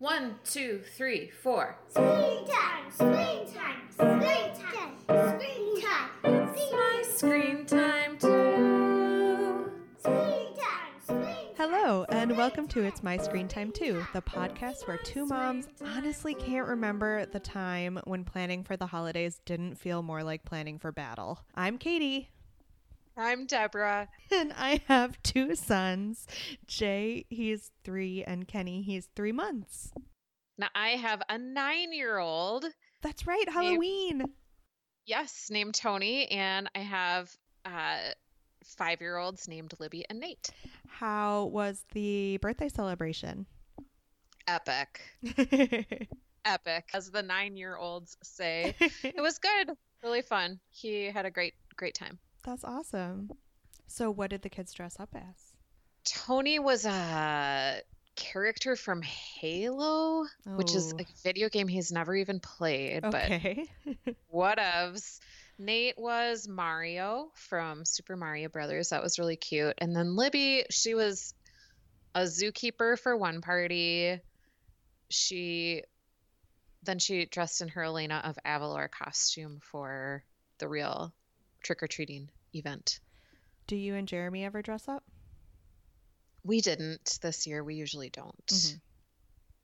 One, two, three, four. Screen time, screen time, screen time, screen time, It's My screen time too. screen time, screen time. Hello, and welcome to It's My Screen Time Too, the podcast where two moms honestly can't remember the time when planning for the holidays didn't feel more like planning for battle. I'm Katie, I'm Deborah. and I have two sons. Jay, he's three, and Kenny, he's three months. Now I have a nine year old, That's right, Halloween. yes, named Tony, and I have uh, five year olds named Libby and Nate. How was the birthday celebration? Epic. Epic, as the nine year olds say. it was good. Really fun. He had a great, great time. That's awesome. So, what did the kids dress up as? Tony was a character from Halo, which is Oh. a video game he's never even played, but what whatevs. Nate was Mario from Super Mario Brothers. That was really cute. And then Libby, she was a zookeeper for one party. She then she dressed in her Elena of Avalor costume for the real trick or treating event. Do you and Jeremy ever dress up? We didn't this year. We usually don't. Mhm.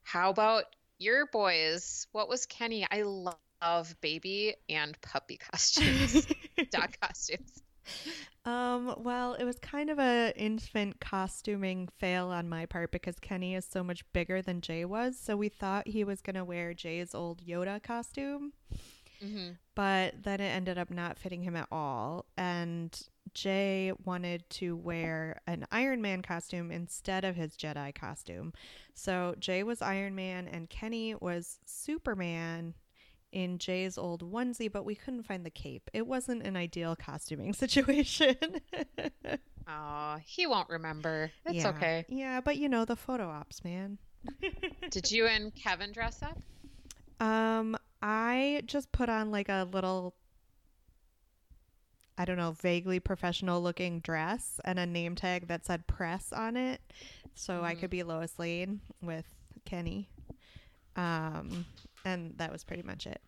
How about your boys? What was Kenny? I love baby and puppy costumes, dog costumes. Um, well, it was kind of a infant costuming fail on my part because Kenny is so much bigger than Jay was, so we thought he was gonna wear Jay's old Yoda costume, hmm but then it ended up not fitting him at all. And Jay wanted to wear an Iron Man costume instead of his Jedi costume. So Jay was Iron Man and Kenny was Superman in Jay's old onesie, but we couldn't find the cape. It wasn't an ideal costuming situation. Oh, he won't remember. It's Yeah. okay. Yeah, but you know the photo ops, man. Did you and Kevin dress up? Um, I just put on like a little I don't know, vaguely professional looking dress and a name tag that said press on it. So I Mhm. could be Lois Lane with Kenny. Um, and that was pretty much it.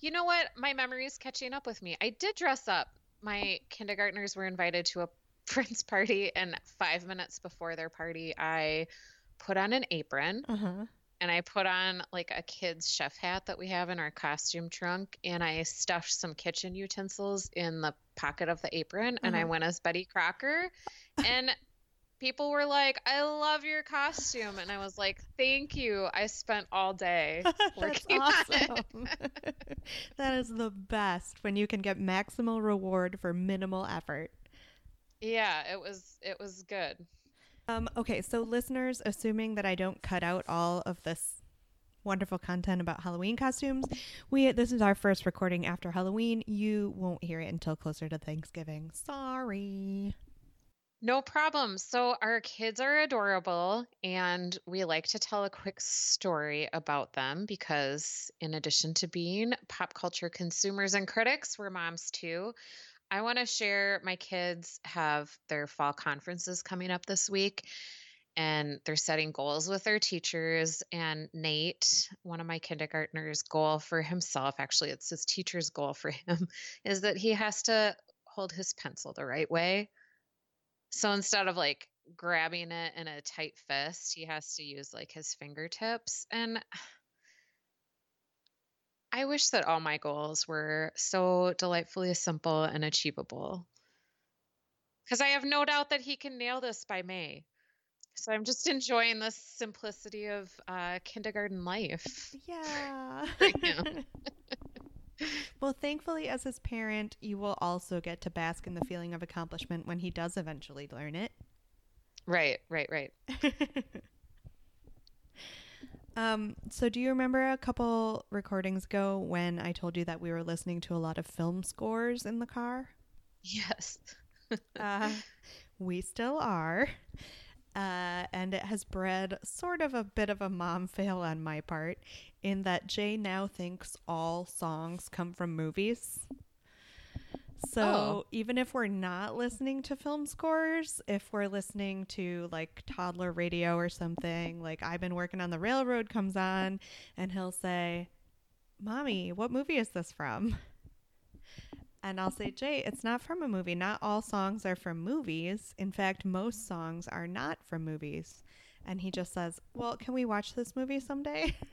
You know what? My memory is catching up with me. I did dress up. My kindergartners were invited to a friend's party, and five minutes before their party, I put on an apron Uh-huh. And I put on like a kid's chef hat that we have in our costume trunk, and I stuffed some kitchen utensils in the pocket of the apron, and I Uh-huh. went as Betty Crocker, and people were like, "I love your costume," and I was like, "Thank you." I spent all day That's working it. awesome. that is the best when you can get maximal reward for minimal effort. Yeah, it was it was good. Um, okay, so listeners, assuming that I don't cut out all of this wonderful content about Halloween costumes, we this is our first recording after Halloween. You won't hear it until closer to Thanksgiving. Sorry. No problem. So our kids are adorable, and we like to tell a quick story about them because, in addition to being pop culture consumers and critics, we're moms too. I want to share my kids have their fall conferences coming up this week, and they're setting goals with their teachers. And Nate, one of my kindergartners' goal for himself, actually, it's his teacher's goal for him, is that he has to hold his pencil the right way. So instead of like grabbing it in a tight fist, he has to use like his fingertips. And I wish that all my goals were so delightfully simple and achievable. Because I have no doubt that he can nail this by May. So I'm just enjoying the simplicity of uh, kindergarten life. Yeah. Well, thankfully, as his parent, you will also get to bask in the feeling of accomplishment when he does eventually learn it. Right, right, right. um, so do you remember a couple recordings ago when I told you that we were listening to a lot of film scores in the car? Yes. Uh, we still are. Uh, and it has bred sort of a bit of a mom fail on my part in that Jay now thinks all songs come from movies. Oh. So Oh. even if we're not listening to film scores, if we're listening to like toddler radio or something, like I've been working on the railroad comes on and he'll say, Mommy, what movie is this from? And I'll say, Jay, it's not from a movie. Not all songs are from movies. In fact, most songs are not from movies. And he just says, Well, can we watch this movie someday?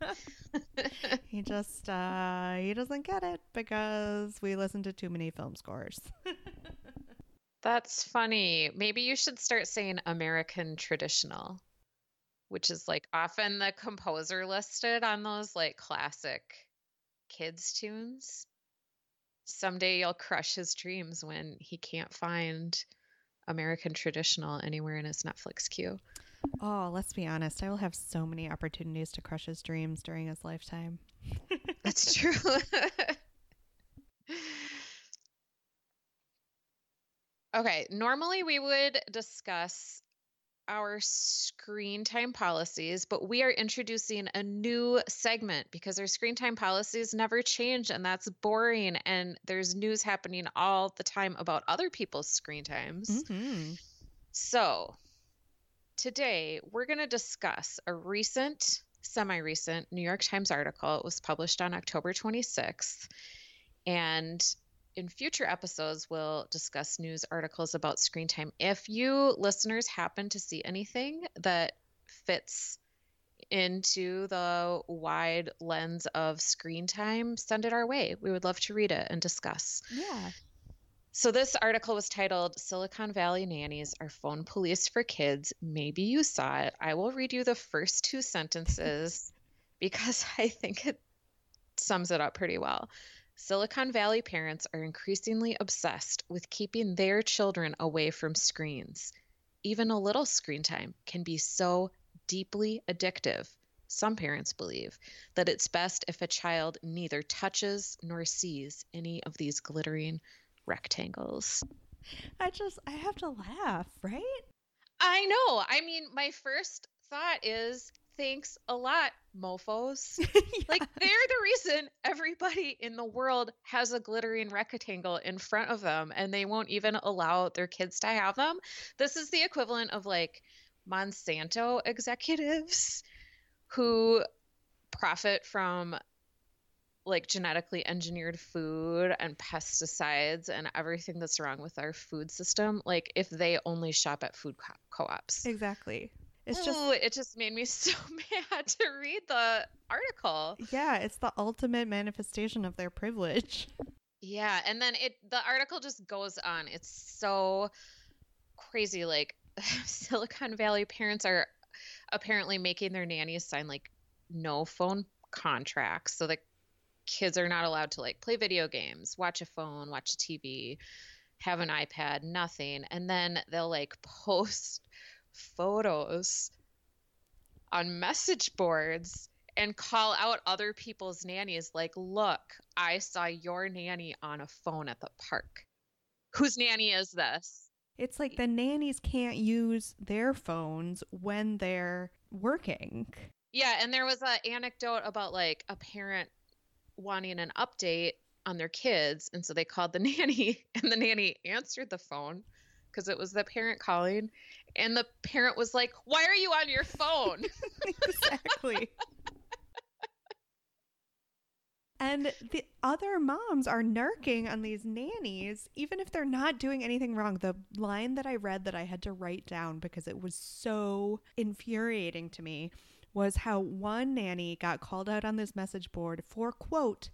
he just uh he doesn't get it because we listen to too many film scores. That's funny. Maybe you should start saying American traditional, which is like often the composer listed on those like classic kids tunes. Someday you'll crush his dreams when he can't find American traditional anywhere in his Netflix queue. Oh, let's be honest. I will have so many opportunities to crush his dreams during his lifetime. That's true. okay, normally we would discuss our screen time policies, but we are introducing a new segment because our screen time policies never change and that's boring and there's news happening all the time about other people's screen times. Mhm. So, today we're going to discuss a recent, semi recent New York Times article. It was published on October 26th. And in future episodes, we'll discuss news articles about screen time. If you listeners happen to see anything that fits into the wide lens of screen time, send it our way. We would love to read it and discuss. Yeah. So this article was titled Silicon Valley Nannies Are Phone Police for Kids. Maybe you saw it. I will read you the first two sentences because I think it sums it up pretty well. Silicon Valley parents are increasingly obsessed with keeping their children away from screens. Even a little screen time can be so deeply addictive. Some parents believe that it's best if a child neither touches nor sees any of these glittering rectangles. I just I have to laugh, right? I know. I mean, my first thought is thanks a lot, mofos. Like, they're the reason everybody in the world has a glittering rectangle in front of them and they won't even allow their kids to have them. This is the equivalent of like Monsanto executives who profit from like genetically engineered food and pesticides and everything that's wrong with our food system like if they only shop at food co- co-ops exactly. It's just Ooh, it just made me so mad to read the article yeah, it's the ultimate manifestation of their privilege. yeah and then it the article just goes on it's so crazy like silicon valley parents are apparently making their nannies sign like no phone contracts so the kids are not allowed to like play video games watch a phone watch a tv have an ipad nothing. And then they'll like post photos on message boards and call out other people's nannies like look i saw your nanny on a phone at the park. Whose nanny is this? It's like the nannies can't use their phones when they're working. yeah and there was an anecdote about like a parent wanting an update on their kids and so they called the nanny and the nanny answered the phone because it was the parent calling and the parent was like why are you on your phone exactly. and the other moms are narking on these nannies, even if they're not doing anything wrong. The line that I read that I had to write down because it was so infuriating to me was how one nanny got called out on this message board for, quote,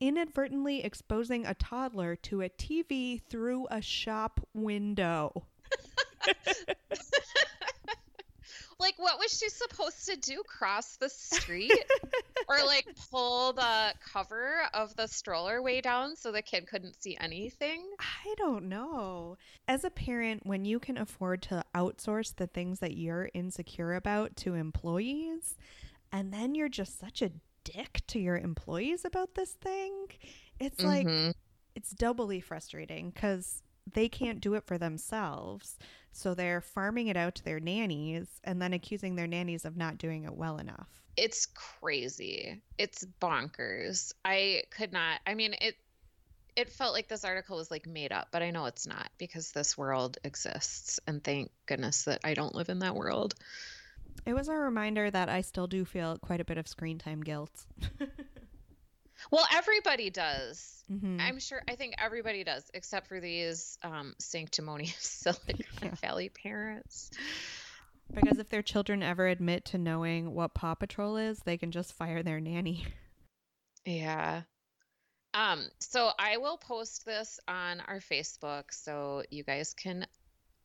inadvertently exposing a toddler to a TV through a shop window. like what was she supposed to do cross the street or like pull the cover of the stroller way down so the kid couldn't see anything I don't know. As a parent, when you can afford to outsource the things that you're insecure about to employees, and then you're just such a dick to your employees about this thing, it's like Mhm. it's doubly frustrating because they can't do it for themselves. So they're farming it out to their nannies and then accusing their nannies of not doing it well enough. it's crazy it's bonkers i could not i mean it it felt like this article was like made up, but I know it's not because this world exists. And thank goodness that I don't live in that world. It was a reminder that I still do feel quite a bit of screen time guilt. Well, everybody does. Mhm. I'm sure. I think everybody does, except for these um, sanctimonious Silicon Yeah. Valley parents. Because if their children ever admit to knowing what Paw Patrol is, they can just fire their nanny. Yeah. Um, so I will post this on our Facebook so you guys can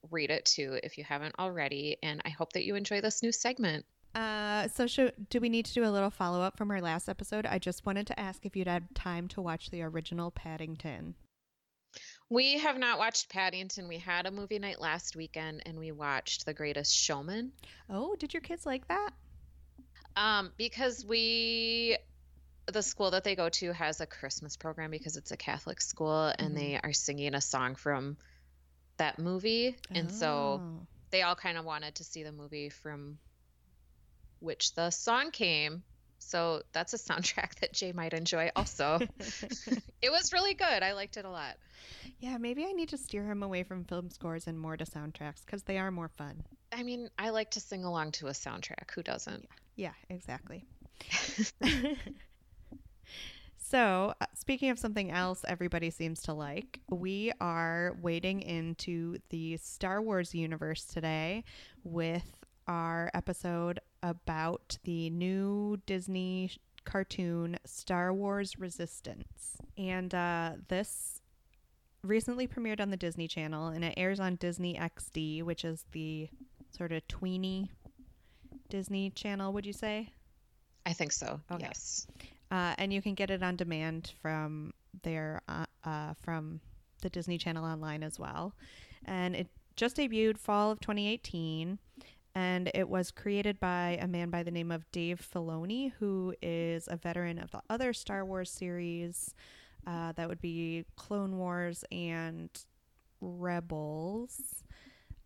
read it too if you haven't already. And I hope that you enjoy this new segment. Uh, so should, do we need to do a little follow up from our last episode? I just wanted to ask if you'd had time to watch the original Paddington. We have not watched Paddington. We had a movie night last weekend and we watched The Greatest Showman. Oh, did your kids like that? Um, because we the school that they go to has a Christmas program because it's a Catholic school and Mhm. they are singing a song from that movie. And so Oh. they all kind of wanted to see the movie from which the song came. So that's a soundtrack that Jay might enjoy also. it was really good. I liked it a lot. yeah, maybe I need to steer him away from film scores and more to soundtracks because they are more fun. I mean, I like to sing along to a soundtrack. Who doesn't? Yeah, exactly. so, uh, speaking of something else everybody seems to like, we are wading into the Star Wars universe today with our episode about the new Disney cartoon Star Wars Resistance. And uh, this recently premiered on the Disney Channel and it airs on Disney XD, which is the sort of tweeny Disney Channel, would you say? I think so. Okay. Yes. Uh, and you can get it on demand from their uh, uh, from the Disney Channel online as well. And it just debuted fall of 2018, and it was created by a man by the name of Dave Filoni, who is a veteran of the other Star Wars series. Uh, that would be Clone Wars and Rebels,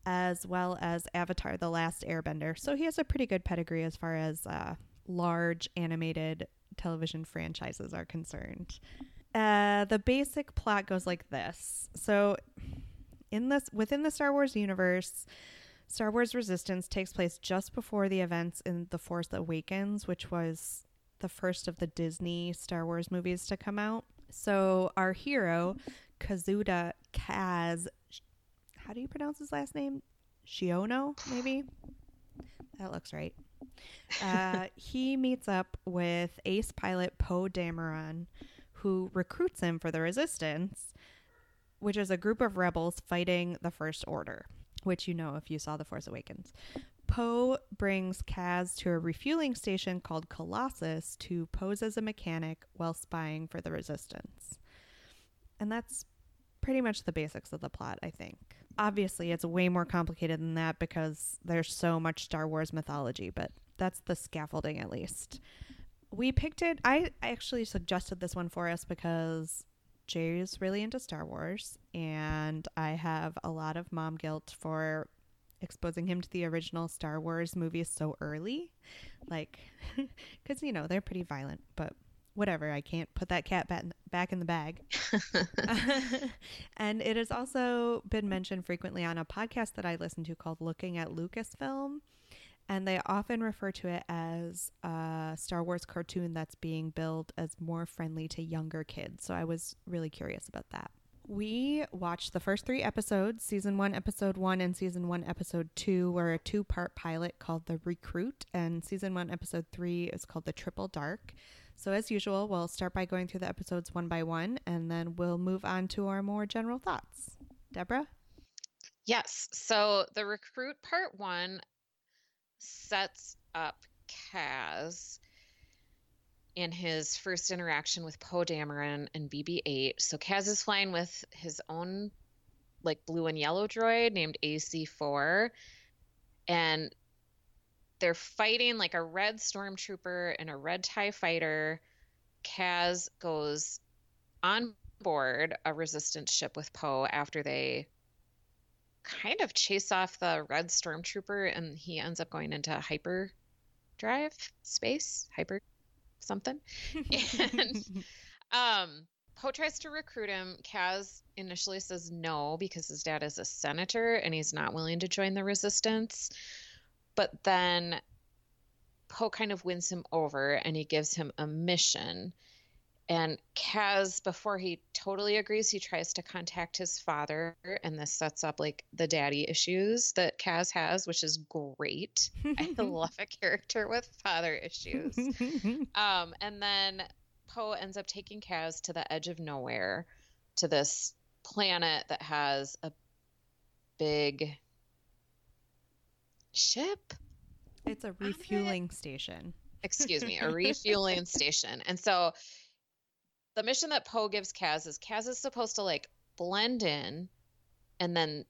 as well as Avatar: The Last Airbender. So he has a pretty good pedigree as far as uh, large animated television franchises are concerned. Uh, the basic plot goes like this. So, in this within the Star Wars universe, Star Wars Resistance takes place just before the events in The Force Awakens, which was the first of the Disney Star Wars movies to come out. So, our hero, Kazuda Kaz, how do you pronounce his last name? Shiono, maybe? That looks right. Uh, he meets up with ace pilot Poe Dameron, who recruits him for the Resistance, which is a group of rebels fighting the First Order, which you know if you saw The Force Awakens. Poe brings Kaz to a refueling station called Colossus to pose as a mechanic while spying for the Resistance. And that's pretty much the basics of the plot, I think. Obviously, it's way more complicated than that because there's so much Star Wars mythology, but that's the scaffolding at least. We picked it. I actually suggested this one for us because Jay's really into Star Wars, and I have a lot of mom guilt for exposing him to the original Star Wars movies so early. Like, because, you know, they're pretty violent, but whatever. I can't put that cat bat- back in the bag. and it has also been mentioned frequently on a podcast that I listen to called Looking at Lucasfilm. And they often refer to it as a Star Wars cartoon that's being billed as more friendly to younger kids. So I was really curious about that. We watched the first three episodes. Season one, episode one, and season one, episode two were a two part pilot called The Recruit. And season one, episode three is called The Triple Dark. So, as usual, we'll start by going through the episodes one by one, and then we'll move on to our more general thoughts. Deborah? Yes. So the recruit part one sets up Kaz in his first interaction with Poe Dameron and BB 8. So Kaz is flying with his own like blue and yellow droid named AC4. And they're fighting like a red stormtrooper and a red TIE fighter. Kaz goes on board a resistance ship with Poe after they kind of chase off the red stormtrooper and he ends up going into hyper drive space hyper something and um Poe tries to recruit him. Kaz initially says no because his dad is a senator and he's not willing to join the resistance. But then Poe kind of wins him over and he gives him a mission. And Kaz, before he totally agrees, he tries to contact his father, and this sets up like the daddy issues that Kaz has, which is great. I love a character with father issues. Um, and then Poe ends up taking Kaz to the edge of nowhere to this planet that has a big ship. it's a refueling station. Excuse me, a refueling station. And so the mission that Poe gives Kaz is Kaz is supposed to like blend in and then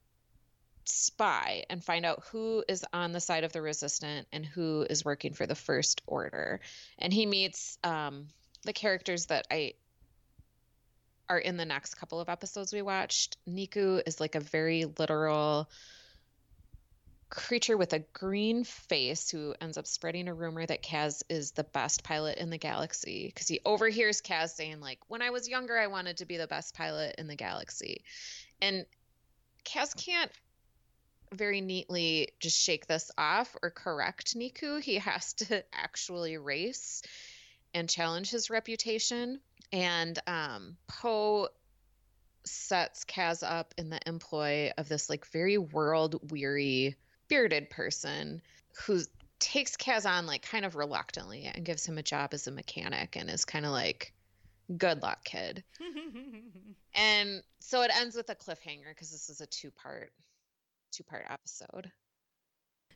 spy and find out who is on the side of the resistant and who is working for the first order. And he meets um, the characters that I are in the next couple of episodes we watched. Neeku is like a very literal creature with a green face who ends up spreading a rumor that Kaz is the best pilot in the galaxy because he overhears Kaz saying like when I was younger I wanted to be the best pilot in the galaxy. And Kaz can't very neatly just shake this off or correct Neeku. He has to actually race and challenge his reputation. And um, Poe sets Kaz up in the employ of this like very world weary bearded person who takes Kaz on like kind of reluctantly and gives him a job as a mechanic and is kind of like good luck kid. And so it ends with a cliffhanger because this is a two part two part episode.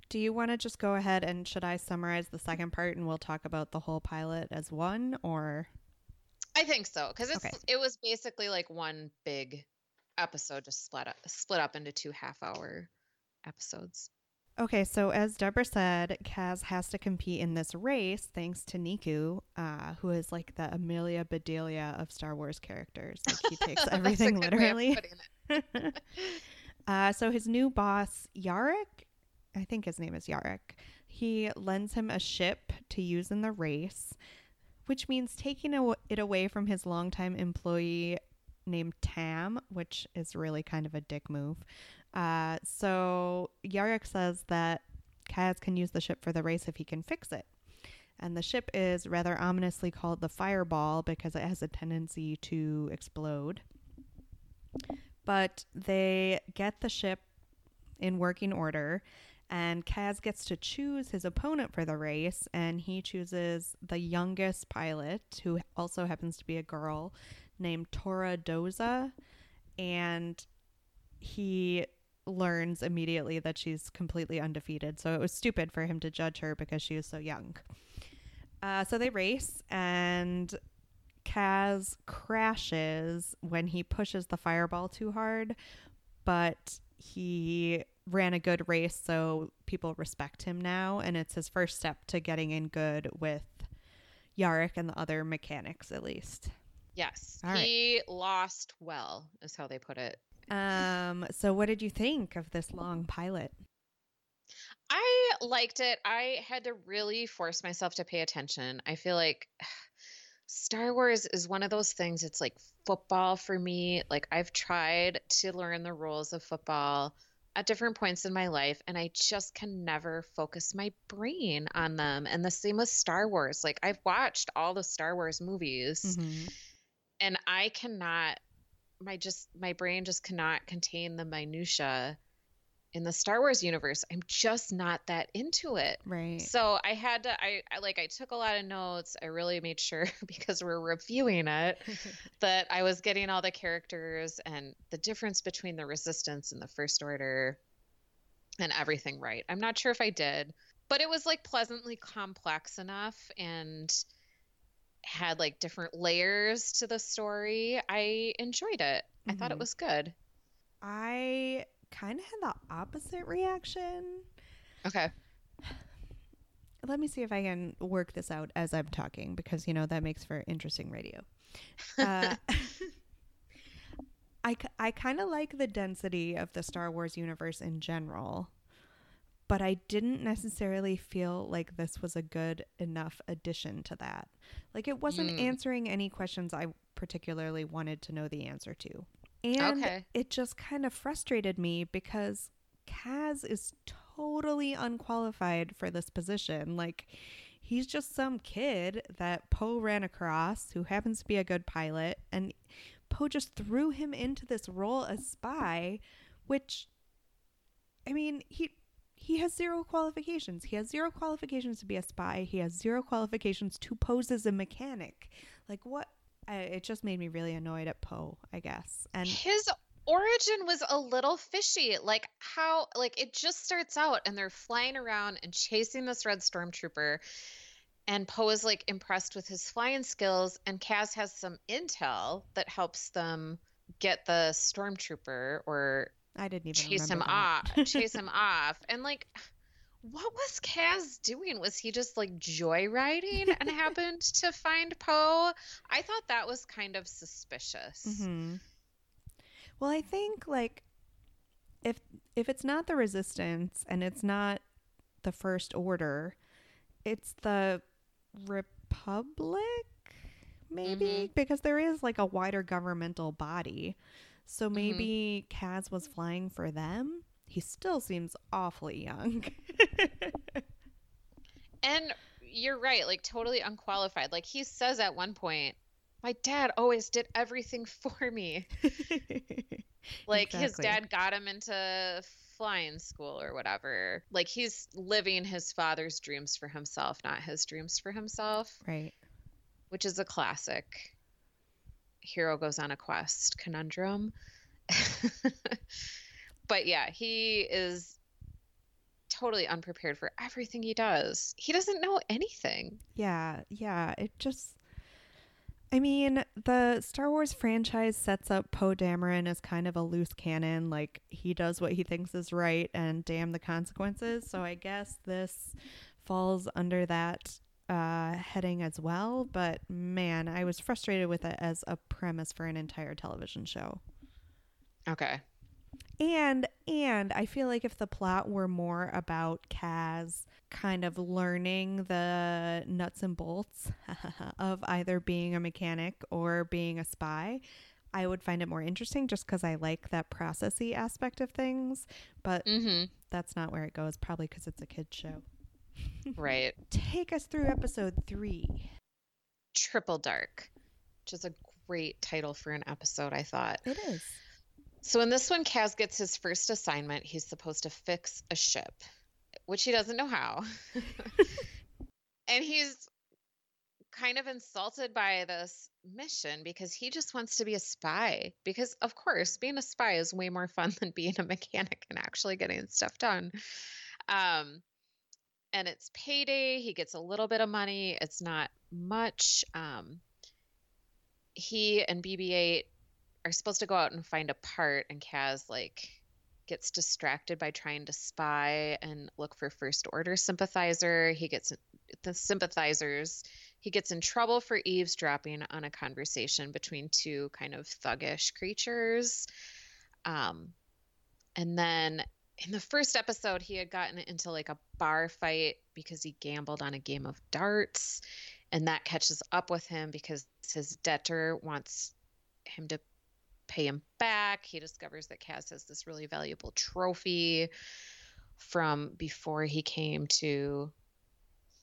Do you want to just go ahead and should I summarize the second part and we'll talk about the whole pilot as one or? I think so because it's Okay. it was basically like one big episode just split up split up into two half hour episodes Okay, so as Deborah said, Kaz has to compete in this race thanks to Neeku, uh, who is like the Amelia Bedelia of Star Wars characters. Like he takes everything good way of literally. it. uh, so his new boss, Yarrick, I think his name is Yarrick, he lends him a ship to use in the race, which means taking it away from his longtime employee named Tam, which is really kind of a dick move. Uh, so Yarrick says that Kaz can use the ship for the race if he can fix it. And the ship is rather ominously called the Fireball because it has a tendency to explode. But they get the ship in working order, and Kaz gets to choose his opponent for the race, and he chooses the youngest pilot, who also happens to be a girl, named Torra Doza. And he learns immediately that she's completely undefeated. So it was stupid for him to judge her because she was so young. Uh, so they race, and Kaz crashes when he pushes the fireball too hard, but he ran a good race, so people respect him now, and it's his first step to getting in good with Yarrick and the other mechanics, at least. yes All right. he lost well is how they put it Um, so what did you think of this long pilot? I liked it. I had to really force myself to pay attention. I feel like Star Wars is one of those things, it's like football for me. Like, I've tried to learn the rules of football at different points in my life, and I just can never focus my brain on them. And the same with Star Wars. Like, I've watched all the Star Wars movies, and I cannot, my just, my brain just cannot contain the minutia in the Star Wars universe. I'm just not that into it. Right. So I had to I, I like I took a lot of notes. I really made sure because we're reviewing it that I was getting all the characters and the difference between the resistance and the first order and everything right. I'm not sure if I did, but it was like pleasantly complex enough and had like different layers to the story. I enjoyed it. I thought it Mhm. was good. I kind of had the opposite reaction. Okay. Let me see if I can work this out as I'm talking because, you know, that makes for interesting radio. Uh, I, I kind of like the density of the Star Wars universe in general, but I didn't necessarily feel like this was a good enough addition to that. Like it wasn't Mm. answering any questions I particularly wanted to know the answer to. And Okay. it just kind of frustrated me because Kaz is totally unqualified for this position. Like he's just some kid that Poe ran across who happens to be a good pilot and Poe just threw him into this role as spy, which I mean, he he has zero qualifications. He has zero qualifications to be a spy. He has zero qualifications to pose as a mechanic. Like what? I, it just made me really annoyed at Poe, I guess. And His origin was a little fishy. Like how like it just starts out and they're flying around and chasing this red stormtrooper. And Poe is like impressed with his flying skills, and Kaz has some intel that helps them get the stormtrooper or I didn't even chase him remember off chase him off and like what was Kaz doing? Was he just like joyriding and happened to find Poe? I thought that was kind of suspicious. hmm Well, I think like if if it's not the resistance and it's not the first order, it's the republic maybe because there is like a wider governmental body. So mm-hmm. maybe Kaz was flying for them. He still seems awfully young. And you're right, like totally unqualified. Like he says at one point, my dad always did everything for me. Like his dad got him into flying school or whatever. Like he's living his father's dreams for himself, not his dreams for himself, right. which is a classic hero goes on a quest conundrum. but yeah, he is totally unprepared for everything he does. He doesn't know anything. Yeah, yeah. It just. I mean, the Star Wars franchise sets up Poe Dameron as kind of a loose cannon. Like, he does what he thinks is right and damn the consequences. So I guess this falls under that uh, heading as well. But man, I was frustrated with it as a premise for an entire television show. Okay. And and I feel like if the plot were more about Kaz kind of learning the nuts and bolts of either being a mechanic or being a spy, I would find it more interesting just because I like that processy aspect of things. But Mm-hmm. that's not where it goes, probably because it's a kid's show. Right. Take us through episode three. Triple Dark, which is a great title for an episode, I thought. It is. So in this one, Kaz gets his first assignment. He's supposed to fix a ship, which he doesn't know how. and he's kind of insulted by this mission because he just wants to be a spy. Because, of course, being a spy is way more fun than being a mechanic and actually getting stuff done. Um, and it's payday. He gets a little bit of money, it's not much. Um, he and BB 8 are supposed to go out and find a part, and Kaz, like, gets distracted by trying to spy and look for first order sympathizer. He gets the sympathizers. He gets in trouble for eavesdropping on a conversation between two kind of thuggish creatures. Um, and then in the first episode, he had gotten into like a bar fight because he gambled on a game of darts. And that catches up with him because his debtor wants him to pay him back. He discovers that Kaz has this really valuable trophy from before he came to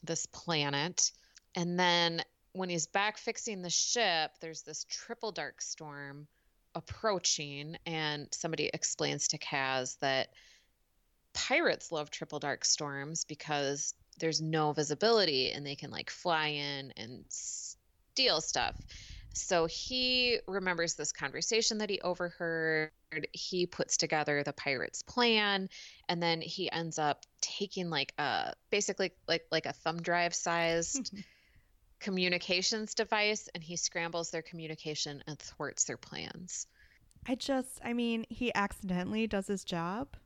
this planet. And then when he's back fixing the ship, there's this triple dark storm approaching, and somebody explains to Kaz that pirates love triple dark storms because there's no visibility and they can like fly in and steal stuff. So he remembers this conversation that he overheard. He puts together the pirates' plan, and then he ends up taking like a basically like like a thumb drive sized communications device, and he scrambles their communication and thwarts their plans. I just, I mean, he accidentally does his job,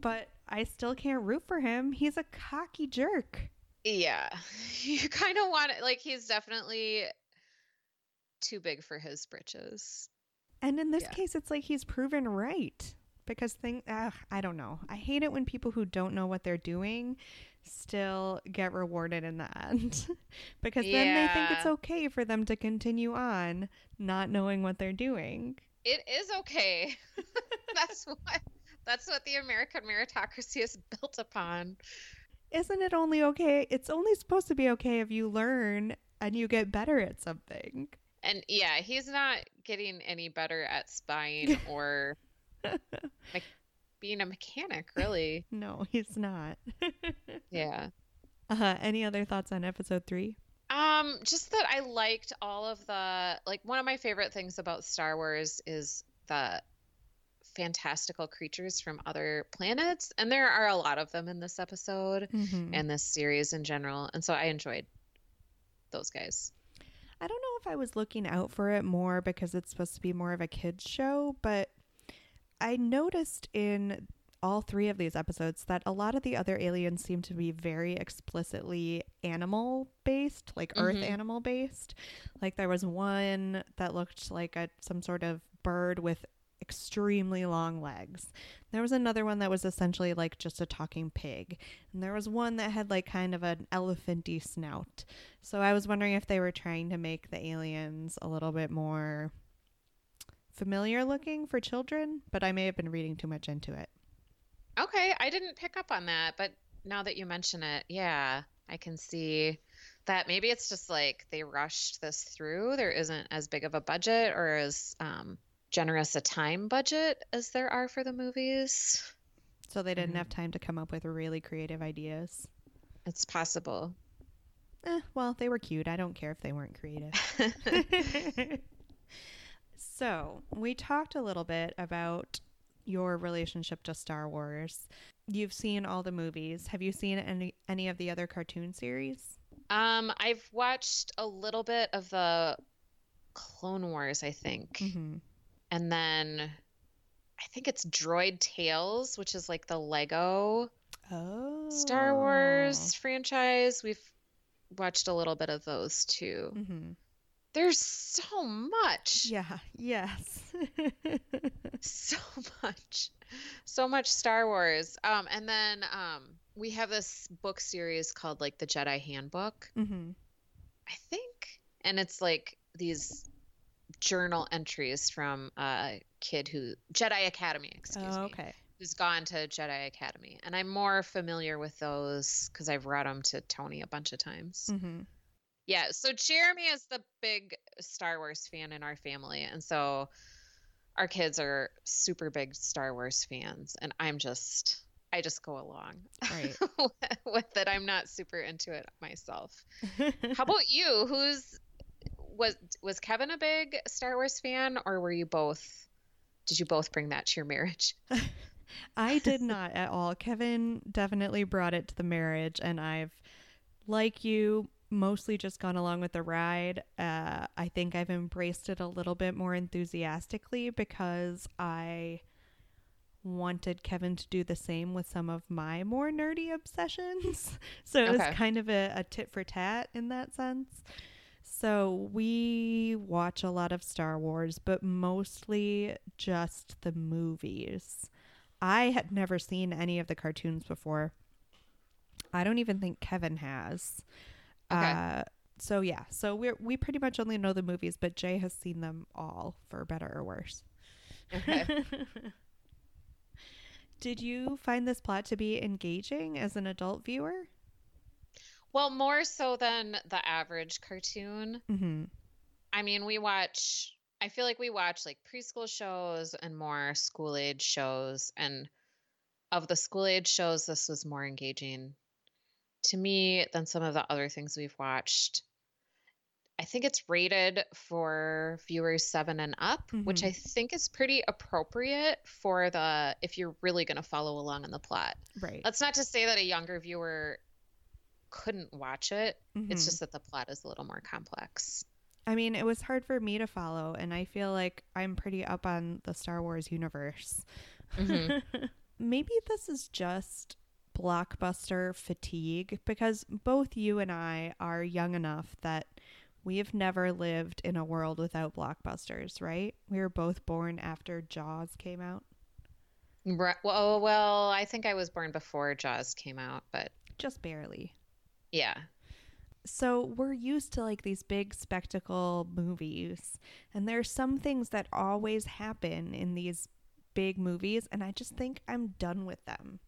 but I still can't root for him. He's a cocky jerk. Yeah, you kind of want it. Like he's definitely too big for his britches. And in this Yeah. case, it's like he's proven right. because thing uh, I don't know. I hate it when people who don't know what they're doing still get rewarded in the end because then they think it's okay for them to continue on not knowing what they're doing. It is okay. that's what that's what the American meritocracy is built upon. Isn't it only okay? It's only supposed to be okay if you learn and you get better at something. And yeah, he's not getting any better at spying or me- being a mechanic, really. No, he's not. Yeah. uh, any other thoughts on episode three? Um, just that I liked all of the like one of my favorite things about Star Wars is the fantastical creatures from other planets, and there are a lot of them in this episode Mhm. and this series in general, and so I enjoyed those guys. I don't know if I was looking out for it more because it's supposed to be more of a kids show, but I noticed in all three of these episodes that a lot of the other aliens seem to be very explicitly animal based, like earth Mhm. animal based. Like there was one that looked like a some sort of bird with extremely long legs. There was another one that was essentially like just a talking pig. And there was one that had like kind of an elephanty snout. So I was wondering if they were trying to make the aliens a little bit more familiar looking for children, but I may have been reading too much into it. Okay, I didn't pick up on that, but now that you mention it, yeah, I can see that maybe it's just like they rushed this through. There isn't as big of a budget or as um, generous a time budget as there are for the movies. So they didn't Mhm. have time to come up with really creative ideas. It's possible. Eh, well, they were cute. I don't care if they weren't creative. so, we talked a little bit about your relationship to Star Wars. You've seen all the movies. Have you seen any any of the other cartoon series? um, I've watched a little bit of the Clone Wars, I think, Mm-hmm. And then I think it's Droid Tales, which is like the Lego Oh, Star Wars franchise. We've watched a little bit of those too. Mm-hmm. There's so much. Yeah. Yes. So much. So much Star Wars. Um and then um we have this book series called like the Jedi Handbook, mm-hmm. I think. And it's like these journal entries from a kid who Jedi Academy, excuse Oh, me. okay. who's gone to Jedi Academy. And I'm more familiar with those because I've read them to Tony a bunch of times. Mm-hmm. Yeah, so Jeremy is the big Star Wars fan in our family. And so our kids are super big Star Wars fans. And I'm just, I just go along Right. with it. I'm not super into it myself. How about you? Who's, was, was Kevin a big Star Wars fan or were you both, did you both bring that to your marriage? I did not at all. Kevin definitely brought it to the marriage, and I've, like you, mostly just gone along with the ride. Uh, I think I've embraced it a little bit more enthusiastically because I wanted Kevin to do the same with some of my more nerdy obsessions. so it Okay. was kind of a, a tit for tat in that sense. So we watch a lot of Star Wars, but mostly just the movies. I had never seen any of the cartoons before. I don't even think Kevin has. Okay. Uh, so yeah, so we we pretty much only know the movies, but Jay has seen them all for better or worse. Okay. Did you find this plot to be engaging as an adult viewer? Well, more so than the average cartoon. Mm-hmm. I mean, we watch, I feel like we watch like preschool shows and more school age shows. And of the school age shows, this was more engaging to me than some of the other things we've watched. I think it's rated for viewers seven and up, which Mhm. I think is pretty appropriate for the if you're really going to follow along in the plot. Right. That's not to say that a younger viewer couldn't watch it. It's Mhm. just that the plot is a little more complex. I mean, it was hard for me to follow, and I feel like I'm pretty up on the Star Wars universe. Mhm. Maybe this is just blockbuster fatigue because both you and I are young enough that we have never lived in a world without blockbusters, right? We were both born after Jaws came out. Right. Well, well, I think I was born before Jaws came out, but Just barely. Yeah. So we're used to like these big spectacle movies, and there are some things that always happen in these big movies, and I just think I'm done with them.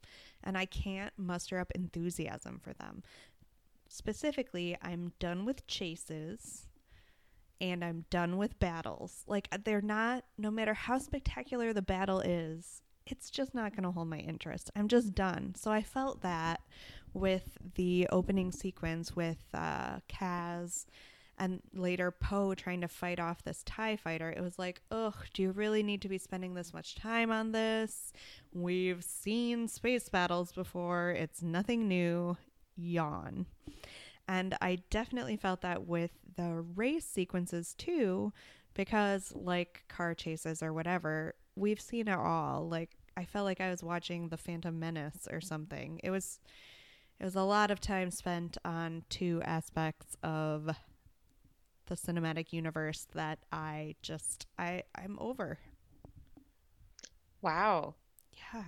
And I can't muster up enthusiasm for them. Specifically, I'm done with chases and I'm done with battles. Like, uh, they're not, no matter how spectacular the battle is, it's just not going to hold my interest. I'm just done. So I felt that with the opening sequence with uh, Kaz and later Poe trying to fight off this TIE fighter. It was like, ugh, do you really need to be spending this much time on this? We've seen space battles before, it's nothing new. Yawn. And I definitely felt that with the race sequences too, because like car chases or whatever, we've seen it all. Like I felt like I was watching The Phantom Menace or something. It was it was a lot of time spent on two aspects of the cinematic universe that I just I I'm over. Wow. Yeah.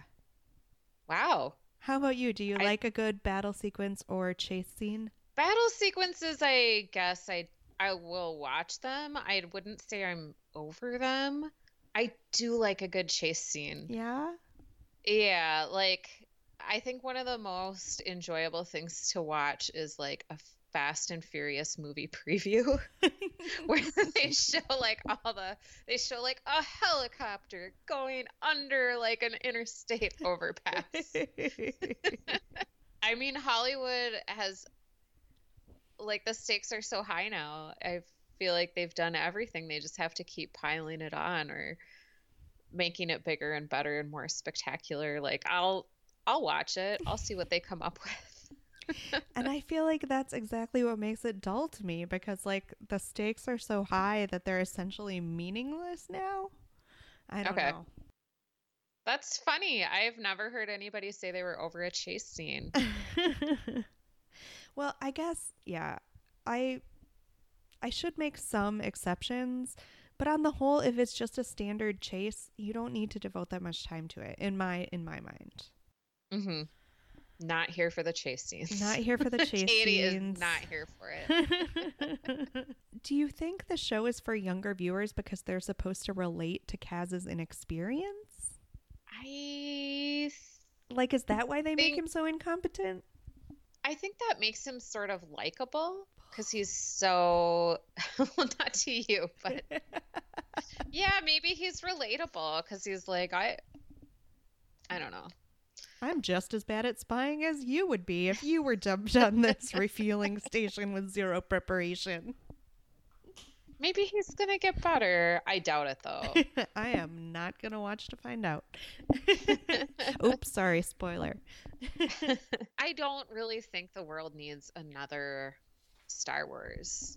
Wow. How about you? Do you I- like a good battle sequence or chase scene? Battle sequences, I guess I I will watch them. I wouldn't say I'm over them. I do like a good chase scene. Yeah. Yeah, like I think one of the most enjoyable things to watch is like a Fast and Furious movie preview where they show like all the they show like a helicopter going under like an interstate overpass. I mean, Hollywood has like the stakes are so high now. I feel like they've done everything. They just have to keep piling it on or making it bigger and better and more spectacular. Like I'll I'll watch it. I'll see what they come up with. and I feel like that's exactly what makes it dull to me because like the stakes are so high that they're essentially meaningless now. I don't Okay. know. That's funny. I've never heard anybody say they were over a chase scene. well, I guess yeah. I I should make some exceptions, but on the whole if it's just a standard chase, you don't need to devote that much time to it in my in my mind. Hmm Not here for the chase scenes. Not here for the chase Katie scenes. is not here for it. Do you think the show is for younger viewers because they're supposed to relate to Kaz's inexperience? I Like, is that why they make him so incompetent? I think that makes him sort of likable because he's so well, not to you, but yeah, maybe he's relatable because he's like I, I don't know. I'm just as bad at spying as you would be if you were dumped on this refueling station with zero preparation. Maybe he's gonna get better. I doubt it though. I am not going to watch to find out. Oops, sorry, spoiler. I don't really think the world needs another Star Wars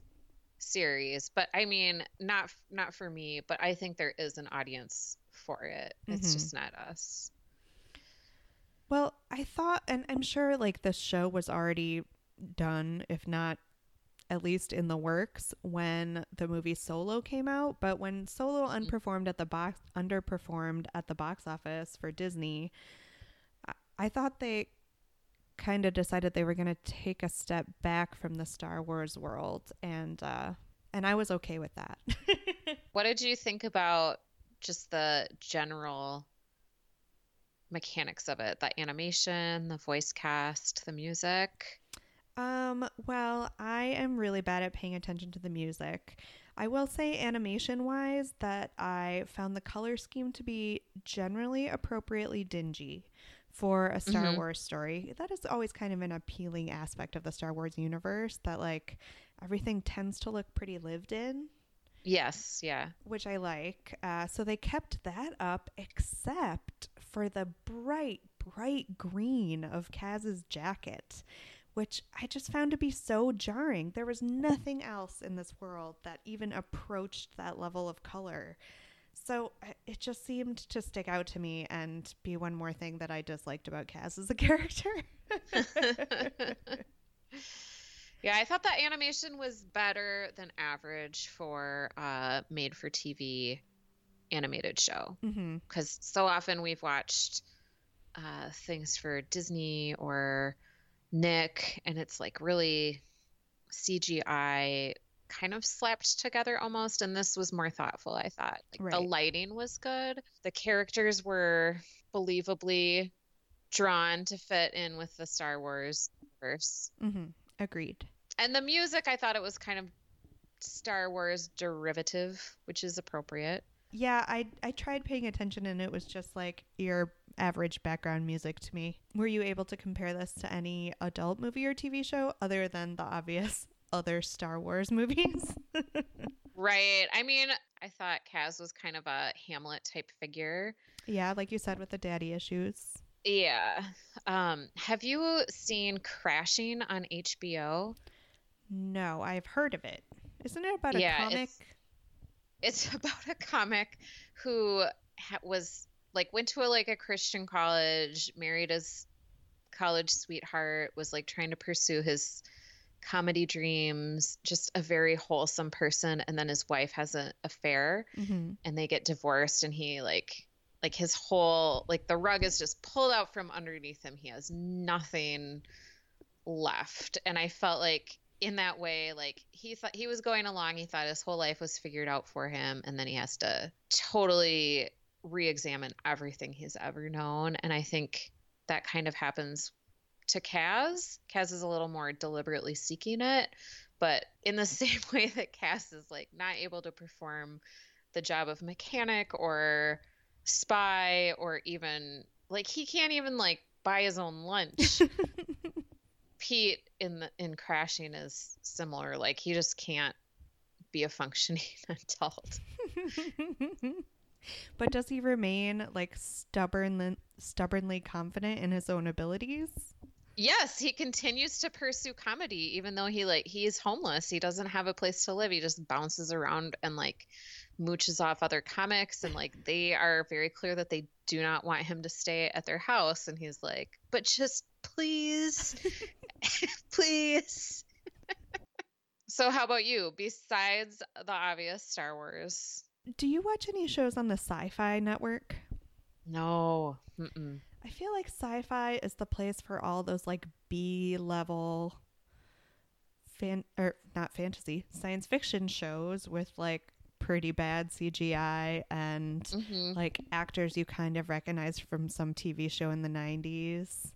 series, but I mean, not not for me, but I think there is an audience for it. It's Mhm. just not us. Well, I thought, and I'm sure like this show was already done, if not at least in the works when the movie Solo came out. But when Solo unperformed at the box, underperformed at the box office for Disney, I, I thought they kind of decided they were going to take a step back from the Star Wars world, and uh, and I was okay with that. What did you think about just the general mechanics of it? The animation, the voice cast, the music? Um, well, I am really bad at paying attention to the music. I will say, animation wise, that I found the color scheme to be generally appropriately dingy for a Star Mhm. Wars story. That is always kind of an appealing aspect of the Star Wars universe that, like, everything tends to look pretty lived in, Yes, yeah. which I like. Uh, so they kept that up, except for the bright, bright green of Kaz's jacket which I just found to be so jarring. There was nothing else in this world that even approached that level of color. So it just seemed to stick out to me and be one more thing that I disliked about Kaz as a character. Yeah, I thought that animation was better than average for uh, made for TV animated show Mm-hmm. because so often we've watched uh, things for Disney or Nick, and it's like really CGI kind of slapped together almost. And this was more thoughtful, I thought. Like the lighting was good, the characters were believably drawn to fit in with the Star Wars verse. Mm-hmm. Agreed. And the music, I thought it was kind of Star Wars derivative, which is appropriate. Yeah, I I tried paying attention and it was just like your average background music to me. Were you able to compare this to any adult movie or TV show other than the obvious other Star Wars movies? Right. I mean, I thought Kaz was kind of a Hamlet type figure. yeah, like you said with the daddy issues. Yeah. Um, have you seen Crashing on HBO? No, I've heard of it. Isn't it about a Yeah, comic? It's- about a comic who ha- was like went to a like a Christian college, married his college sweetheart, was like trying to pursue his comedy dreams, just a very wholesome person and then his wife has an affair hmm and they get divorced and he like like his whole like the rug is just pulled out from underneath him. He has nothing left. And i felt like in that way like he thought he was going along he thought his whole life was figured out for him and then he has to totally re-examine everything he's ever known and i think that kind of happens to Kaz. Kaz is a little more deliberately seeking it, but in the same way that Kaz is like not able to perform the job of mechanic or spy or even like he can't even like buy his own lunch. Pete in the in crashing is similar. Like he just can't be a functioning adult. but does he remain like stubbornly stubbornly confident in his own abilities? Yes, he continues to pursue comedy even though he like he's homeless. He doesn't have a place to live. He just bounces around and like mooches off other comics and like they are very clear that they do not want him to stay at their house and he's like, "But just please please." so how about you? Besides the obvious Star Wars? Do you watch any shows on the Sci-Fi Network? No. Mm-mm. I feel like sci-fi is the place for all those like B level fan or not fantasy, science fiction shows with like pretty bad CGI and Mhm. like actors you kind of recognize from some TV show in the 90s.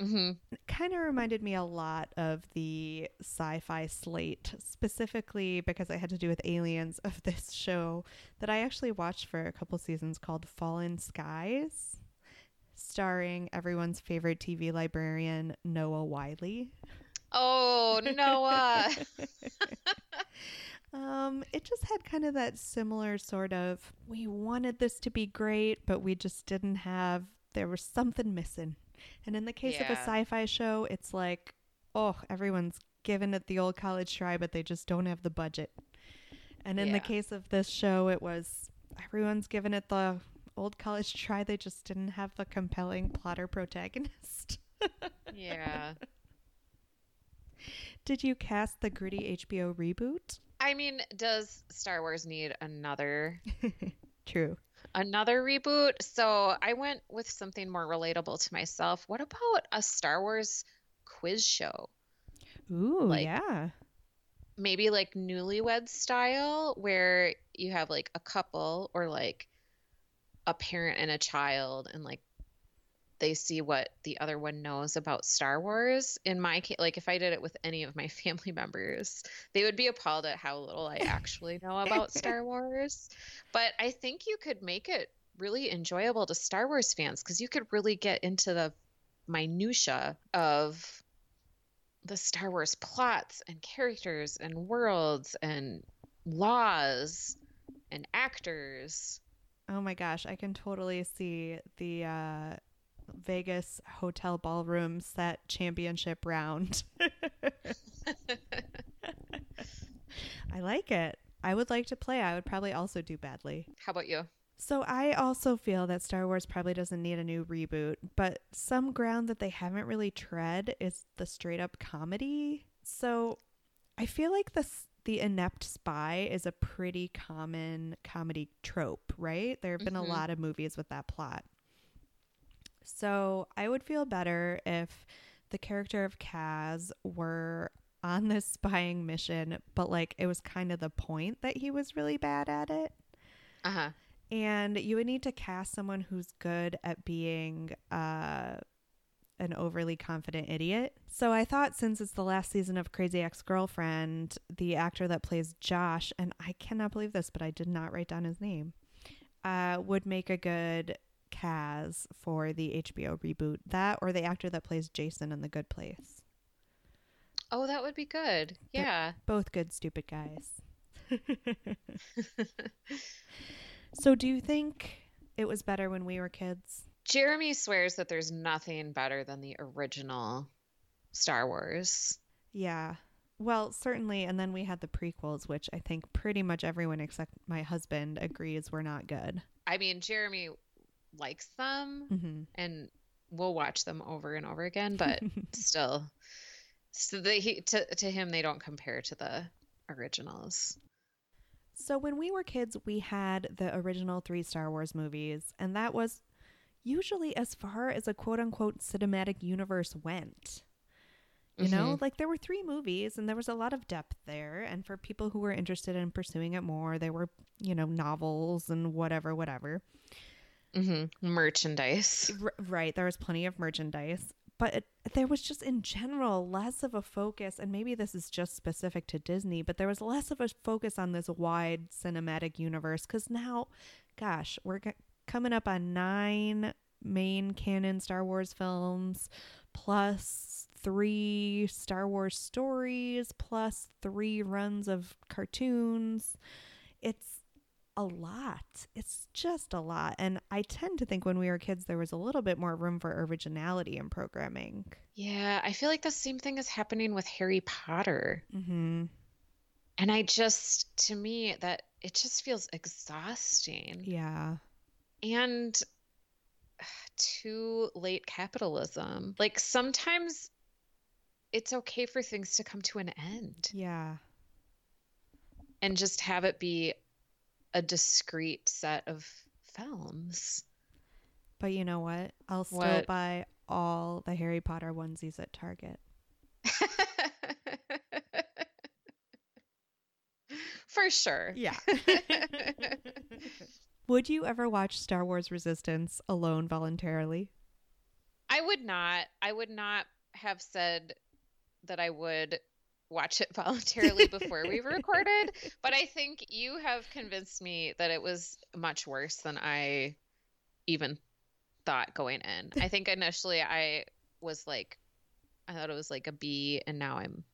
Mhm. Kind of reminded me a lot of the sci-fi slate, specifically because I had to do with aliens of this show that I actually watched for a couple seasons called Falling Skies, starring everyone's favorite TV librarian Noah Wyle. Oh, Noah. um, it just had kind of that similar sort of we wanted this to be great, but we just didn't have there was something missing. And in the case of a sci-fi show, it's like, oh, everyone's given it the old college try, but they just don't have the budget. And in the case of this show, it was everyone's given it the old college try. They just didn't have the compelling plotter protagonist. yeah. Did you cast the gritty HBO reboot? I mean, does Star Wars need another True. Another reboot? So I went with something more relatable to myself. What about a Star Wars quiz show? Ooh, Like- yeah. Maybe like newlywed style where you have like a couple or like a parent and a child and like they see what the other one knows about Star Wars. In my case, like if I did it with any of my family members, they would be appalled at how little I actually know about Star Wars. But I think you could make it really enjoyable to Star Wars fans because you could really get into the minutia of the Star Wars plots and characters and worlds and laws and actors. Oh my gosh, I can totally see the uh, Vegas hotel ballroom set championship round. I like it. I would like to play. I would probably also do badly. How about you? So I also feel that Star Wars probably doesn't need a new reboot, but some ground that they haven't really tread is the straight up comedy. So I feel like the s- the inept spy is a pretty common comedy trope, right? There have been Mhm. a lot of movies with that plot. So I would feel better if the character of Kaz were on this spying mission, but like it was kind of the point that he was really bad at it. Uh huh. And you would need to cast someone who's good at being uh, an overly confident idiot. So I thought since it's the last season of Crazy Ex Girlfriend, the actor that plays Josh, and I cannot believe this, but I did not write down his name, uh, would make a good Kaz for the HBO reboot. That or the actor that plays Jason in The Good Place. Oh, that would be good. They're- Yeah. Both good, stupid guys. so do you think it was better when we were kids? Jeremy swears that there's nothing better than the original Star Wars. Yeah. Well, certainly. And then we had the prequels, which I think pretty much everyone except my husband agrees were not good. I mean, Jeremy likes them hmm and we'll watch them over and over again, but still, so they he, to to him they don't compare to the originals. so when we were kids, we had the original three Star Wars movies, and that was usually as far as a quote unquote cinematic universe went. You know, like there were three movies and there was a lot of depth there. And for people who were interested in pursuing it more, there were, you know, novels and whatever, whatever. Hmm merchandise. R- right. There was plenty of merchandise, but it, there was just in general less of a focus. And maybe this is just specific to Disney, but there was less of a focus on this wide cinematic universe. Because now, gosh, we're g- coming up on nine main canon Star Wars films, plus three Star Wars stories, plus three runs of cartoons. It's a lot. It's just a lot. And I tend to think when we were kids, there was a little bit more room for originality in programming. Yeah, I feel like the same thing is happening with Harry Potter. Mm-hmm. And I just, to me, that it just feels exhausting. Yeah. And too late capitalism. Like sometimes it's okay for things to come to an end Yeah. and just have it be a discrete set of films. But you know what? I'll still What? buy all the Harry Potter onesies at Target. For sure. Yeah. Would you ever watch Star Wars Resistance alone voluntarily? I would not. I would not have said that I would watch it voluntarily before we recorded, but I think you have convinced me that it was much worse than I even thought going in. I think initially I was like I thought it was like a B and now I'm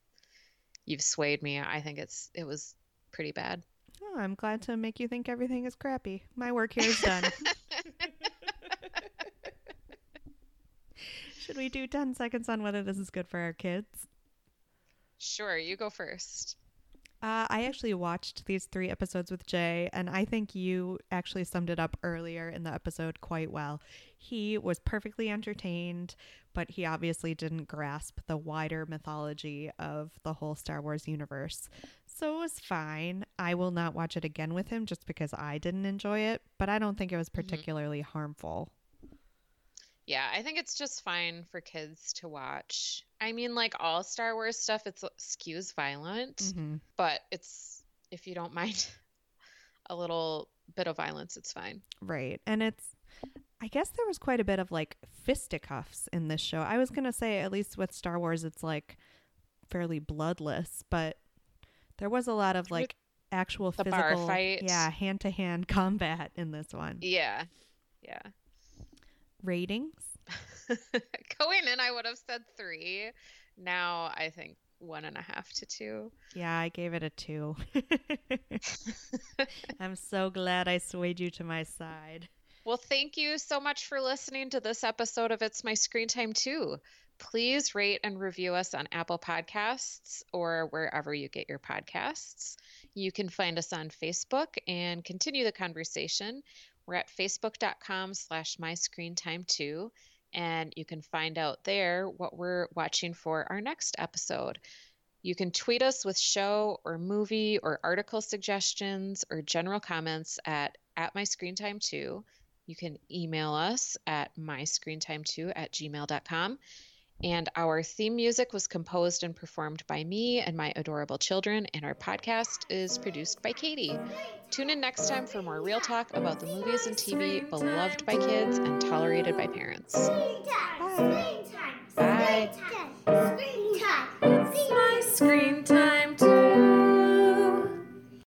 you've swayed me. I think it's it was pretty bad. Oh, I'm glad to make you think everything is crappy. My work here is done. Should we do 10 seconds on whether this is good for our kids? Sure, you go first. Uh, I actually watched these three episodes with Jay, and I think you actually summed it up earlier in the episode quite well. He was perfectly entertained, but he obviously didn't grasp the wider mythology of the whole Star Wars universe. So it was fine. I will not watch it again with him just because I didn't enjoy it, but I don't think it was particularly harmful. Yeah, I think it's just fine for kids to watch. I mean, like all Star Wars stuff, it's skews violent, Mhm. but it's if you don't mind a little bit of violence, it's fine. Right. And it's I guess there was quite a bit of like fisticuffs in this show. I was going to say at least with Star Wars it's like fairly bloodless, but there was a lot of like actual The physical fight. yeah, hand-to-hand combat in this one. Yeah, yeah. Ratings? Going in, I would have said three. Now I think one and a half to two. Yeah, I gave it a 2. I'm so glad I swayed you to my side. Well, thank you so much for listening to this episode of It's My Screen Time Too. Please rate and review us on Apple Podcasts or wherever you get your podcasts. You can find us on Facebook and continue the conversation. We're at facebook.com slash my screen time too. And you can find out there what we're watching for our next episode. You can tweet us with show or movie or article suggestions or general comments at at my screen time too. You can email us at myscreentime2 at gmail.com. And our theme music was composed and performed by me and my adorable children, and our podcast is produced by Katie. Tune in next time for more real talk about the movies and TV beloved by kids and tolerated by parents.